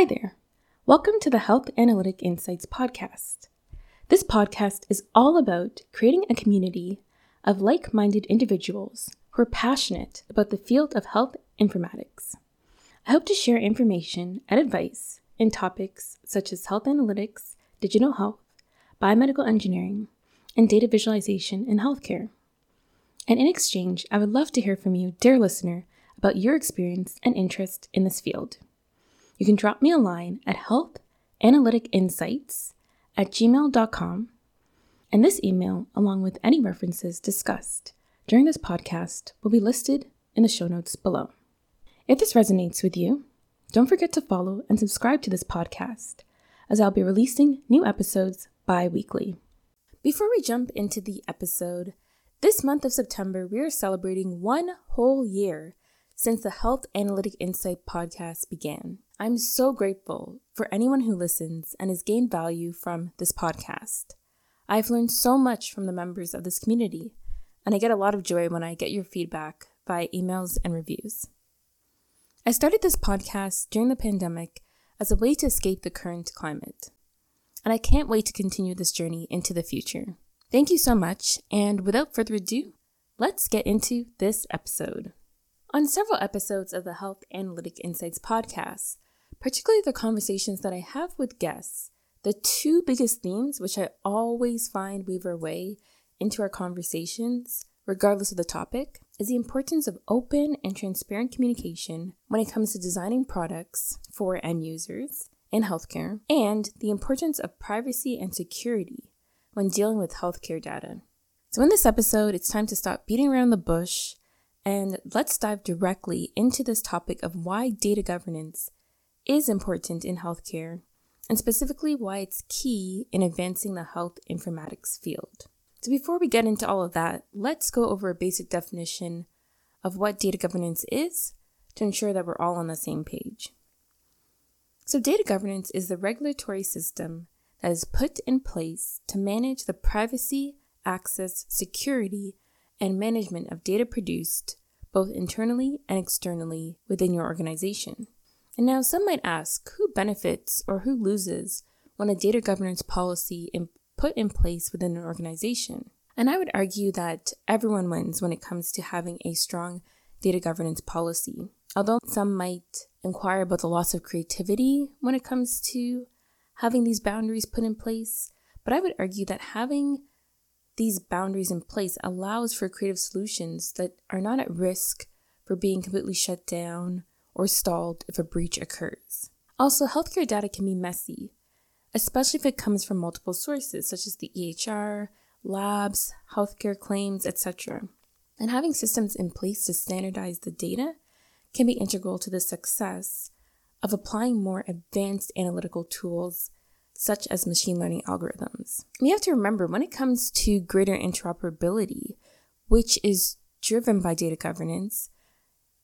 Hi there. Welcome to the Health Analytic Insights podcast. This podcast is all about creating a community of like minded individuals who are passionate about the field of health informatics. I hope to share information and advice in topics such as health analytics, digital health, biomedical engineering, and data visualization in healthcare. And in exchange, I would love to hear from you, dear listener, about your experience and interest in this field. You can drop me a line at healthanalyticinsights at gmail.com, and this email, along with any references discussed during this podcast, will be listed in the show notes below. If this resonates with you, don't forget to follow and subscribe to this podcast, as I'll be releasing new episodes bi weekly. Before we jump into the episode, this month of September, we are celebrating one whole year since the Health Analytic Insight podcast began. I'm so grateful for anyone who listens and has gained value from this podcast. I've learned so much from the members of this community, and I get a lot of joy when I get your feedback via emails and reviews. I started this podcast during the pandemic as a way to escape the current climate. And I can't wait to continue this journey into the future. Thank you so much, and without further ado, let's get into this episode. On several episodes of the Health Analytic Insights podcast, particularly the conversations that I have with guests, the two biggest themes which I always find weave our way into our conversations, regardless of the topic, is the importance of open and transparent communication when it comes to designing products for end users in healthcare, and the importance of privacy and security when dealing with healthcare data. So, in this episode, it's time to stop beating around the bush and let's dive directly into this topic of why data governance is important in healthcare, and specifically why it's key in advancing the health informatics field. So, before we get into all of that, let's go over a basic definition of what data governance is to ensure that we're all on the same page. So, data governance is the regulatory system that is put in place to manage the privacy, access, security, and management of data produced both internally and externally within your organization. And now, some might ask who benefits or who loses when a data governance policy is put in place within an organization. And I would argue that everyone wins when it comes to having a strong data governance policy. Although some might inquire about the loss of creativity when it comes to having these boundaries put in place, but I would argue that having these boundaries in place allows for creative solutions that are not at risk for being completely shut down or stalled if a breach occurs. Also, healthcare data can be messy, especially if it comes from multiple sources such as the EHR, labs, healthcare claims, etc. And having systems in place to standardize the data can be integral to the success of applying more advanced analytical tools such as machine learning algorithms. We have to remember when it comes to greater interoperability, which is driven by data governance,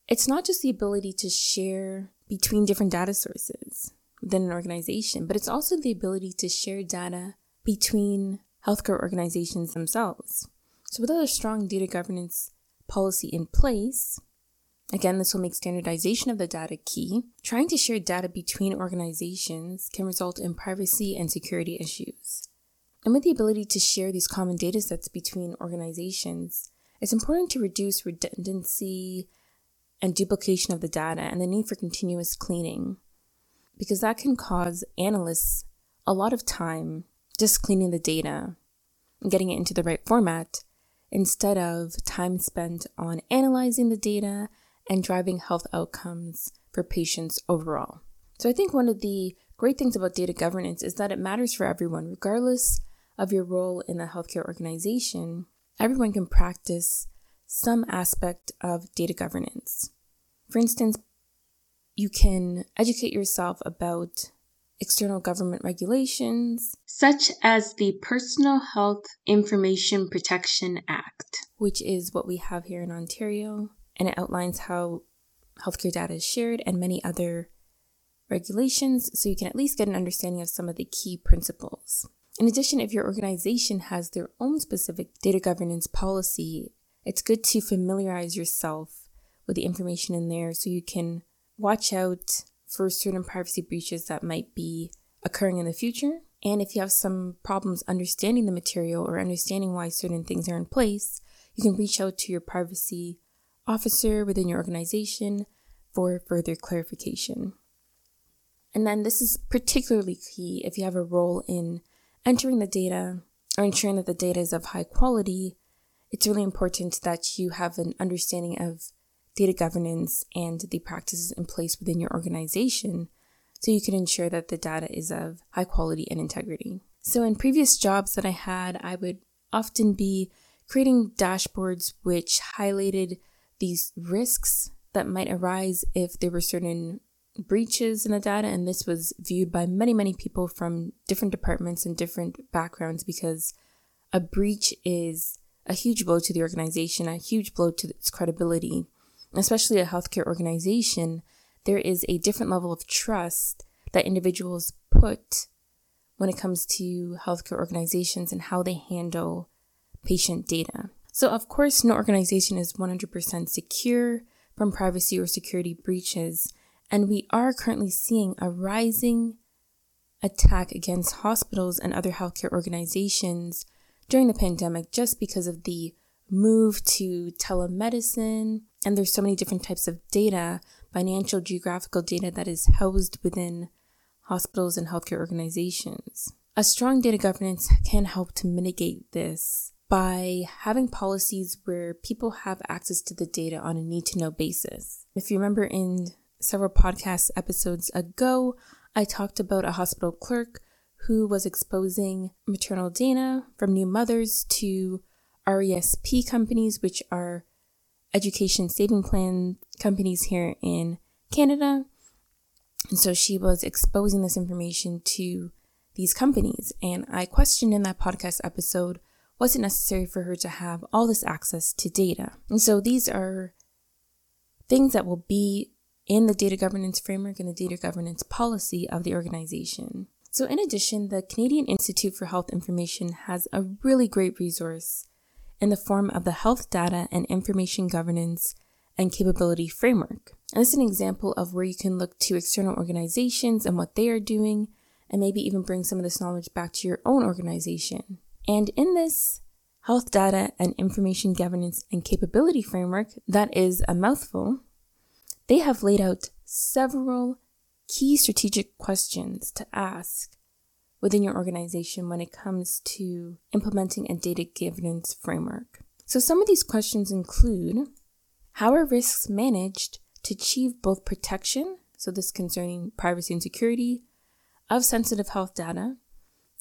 it's not just the ability to share between different data sources within an organization, but it's also the ability to share data between healthcare organizations themselves. So, without a strong data governance policy in place, again, this will make standardization of the data key. Trying to share data between organizations can result in privacy and security issues. And with the ability to share these common data sets between organizations, it's important to reduce redundancy and duplication of the data and the need for continuous cleaning, because that can cause analysts a lot of time just cleaning the data and getting it into the right format instead of time spent on analyzing the data and driving health outcomes for patients overall. So I think one of the great things about data governance is that it matters for everyone, regardless of your role in the healthcare organization. Everyone can practice some aspect of data governance. For instance, you can educate yourself about external government regulations, such as the Personal Health Information Protection Act, which is what we have here in Ontario, and it outlines how healthcare data is shared and many other regulations so you can at least get an understanding of some of the key principles. In addition, if your organization has their own specific data governance policy, it's good to familiarize yourself with the information in there so you can watch out for certain privacy breaches that might be occurring in the future. And if you have some problems understanding the material or understanding why certain things are in place, you can reach out to your privacy officer within your organization for further clarification. And then this is particularly key if you have a role in entering the data or ensuring that the data is of high quality. It's really important that you have an understanding of data governance and the practices in place within your organization so you can ensure that the data is of high quality and integrity. So, in previous jobs that I had, I would often be creating dashboards which highlighted these risks that might arise if there were certain breaches in the data. And this was viewed by many, many people from different departments and different backgrounds because a breach is a huge blow to the organization, a huge blow to its credibility, especially a healthcare organization. There is a different level of trust that individuals put when it comes to healthcare organizations and how they handle patient data. So, of course, no organization is 100% secure from privacy or security breaches, and we are currently seeing a rising attack against hospitals and other healthcare organizations during the pandemic just because of the move to telemedicine. And there's so many different types of data, financial, geographical data that is housed within hospitals and healthcare organizations. A strong data governance can help to mitigate this by having policies where people have access to the data on a need to know basis. If you remember in several podcast episodes ago, I talked about a hospital clerk who was exposing maternal data from new mothers to RESP companies, which are education saving plan companies here in Canada. And so she was exposing this information to these companies. And I questioned in that podcast episode was it necessary for her to have all this access to data? And so these are things that will be in the data governance framework and the data governance policy of the organization. So, in addition, the Canadian Institute for Health Information has a really great resource in the form of the Health Data and Information Governance and Capability Framework. And this is an example of where you can look to external organizations and what they are doing, and maybe even bring some of this knowledge back to your own organization. And in this health data and information governance and capability framework, that is a mouthful, they have laid out several key strategic questions to ask within your organization when it comes to implementing a data governance framework. So, some of these questions include how are risks managed to achieve both protection, so this concerning privacy and security, of sensitive health data,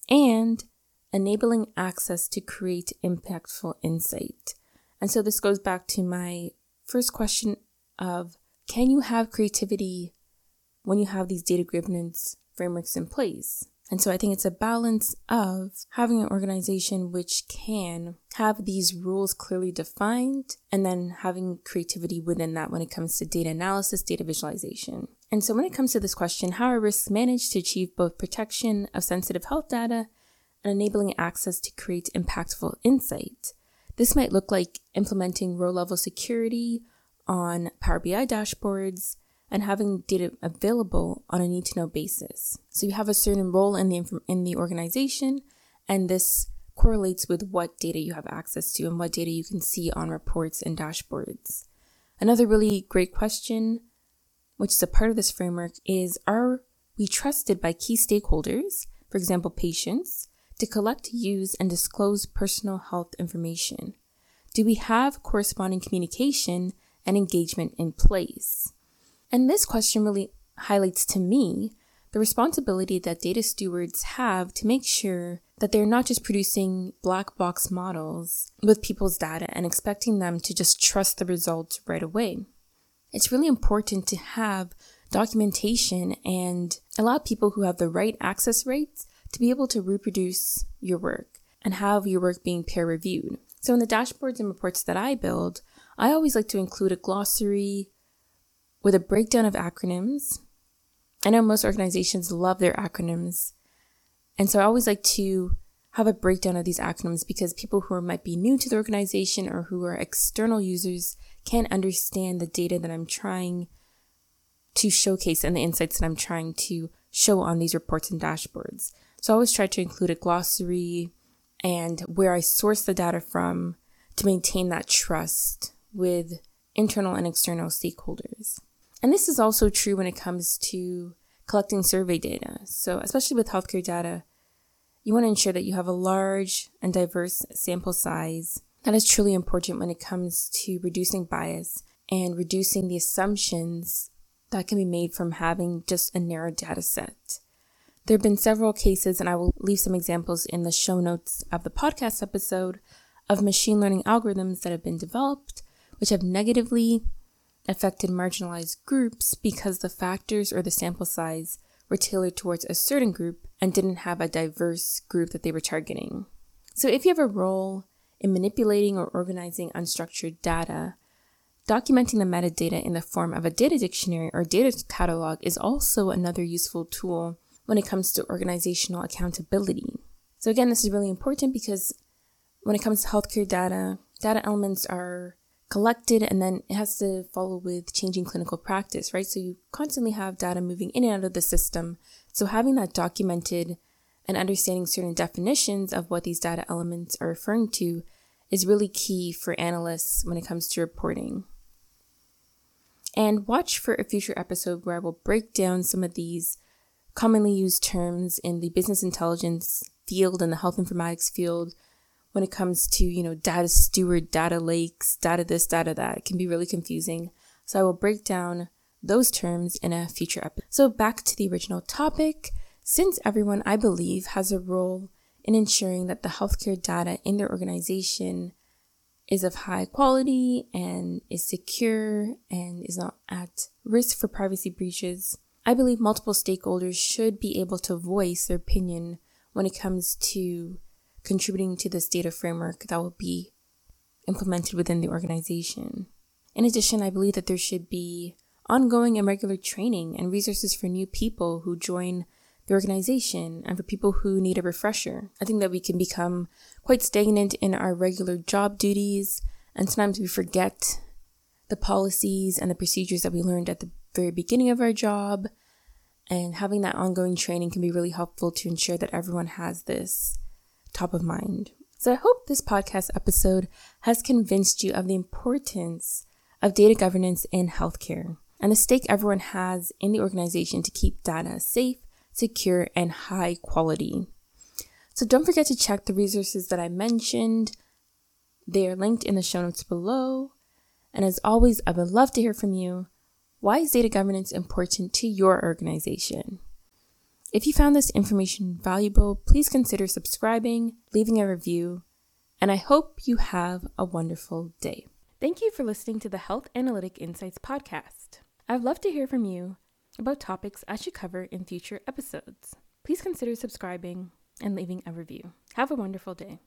and enabling access to create impactful insight. And so this goes back to my first question of can you have creativity when you have these data governance frameworks in place? And so I think it's a balance of having an organization which can have these rules clearly defined and then having creativity within that when it comes to data analysis, data visualization. And so when it comes to this question, how are risks managed to achieve both protection of sensitive health data and enabling access to create impactful insight? This might look like implementing row level security on Power BI dashboards, and having data available on a need to know basis. So you have a certain role in the in the organization and this correlates with what data you have access to and what data you can see on reports and dashboards. Another really great question which is a part of this framework is are we trusted by key stakeholders, for example patients, to collect, use and disclose personal health information? Do we have corresponding communication and engagement in place? And this question really highlights to me the responsibility that data stewards have to make sure that they're not just producing black box models with people's data and expecting them to just trust the results right away. It's really important to have documentation and allow people who have the right access rates to be able to reproduce your work and have your work being peer reviewed. So, in the dashboards and reports that I build, I always like to include a glossary with a breakdown of acronyms. I know most organizations love their acronyms. And so I always like to have a breakdown of these acronyms because people who might be new to the organization or who are external users can't understand the data that I'm trying to showcase and the insights that I'm trying to show on these reports and dashboards. So I always try to include a glossary and where I source the data from to maintain that trust with internal and external stakeholders. And this is also true when it comes to collecting survey data. So, especially with healthcare data, you want to ensure that you have a large and diverse sample size. That is truly important when it comes to reducing bias and reducing the assumptions that can be made from having just a narrow data set. There have been several cases, and I will leave some examples in the show notes of the podcast episode of machine learning algorithms that have been developed, which have negatively affected marginalized groups because the factors or the sample size were tailored towards a certain group and didn't have a diverse group that they were targeting. So, if you have a role in manipulating or organizing unstructured data, documenting the metadata in the form of a data dictionary or data catalog is also another useful tool when it comes to organizational accountability. So, again, this is really important because when it comes to healthcare data, data elements are collected and then it has to follow with changing clinical practice, right? So you constantly have data moving in and out of the system. So having that documented and understanding certain definitions of what these data elements are referring to is really key for analysts when it comes to reporting. And watch for a future episode where I will break down some of these commonly used terms in the business intelligence field and the health informatics field when it comes to, you know, data steward, data lakes, data this, data that. It can be really confusing. So I will break down those terms in a future episode. So back to the original topic. Since everyone, I believe, has a role in ensuring that the healthcare data in their organization is of high quality and is secure and is not at risk for privacy breaches, I believe multiple stakeholders should be able to voice their opinion when it comes to contributing to this data framework that will be implemented within the organization. In addition, I believe that there should be ongoing and regular training and resources for new people who join the organization and for people who need a refresher. I think that we can become quite stagnant in our regular job duties, and sometimes we forget the policies and the procedures that we learned at the very beginning of our job. And having that ongoing training can be really helpful to ensure that everyone has this top of mind. So I hope this podcast episode has convinced you of the importance of data governance in healthcare and the stake everyone has in the organization to keep data safe, secure, and high quality. So don't forget to check the resources that I mentioned. They are linked in the show notes below. And as always, I would love to hear from you. Why is data governance important to your organization? If you found this information valuable, please consider subscribing, leaving a review, and I hope you have a wonderful day. Thank you for listening to the Health Analytic Insights podcast. I'd love to hear from you about topics I should cover in future episodes. Please consider subscribing and leaving a review. Have a wonderful day.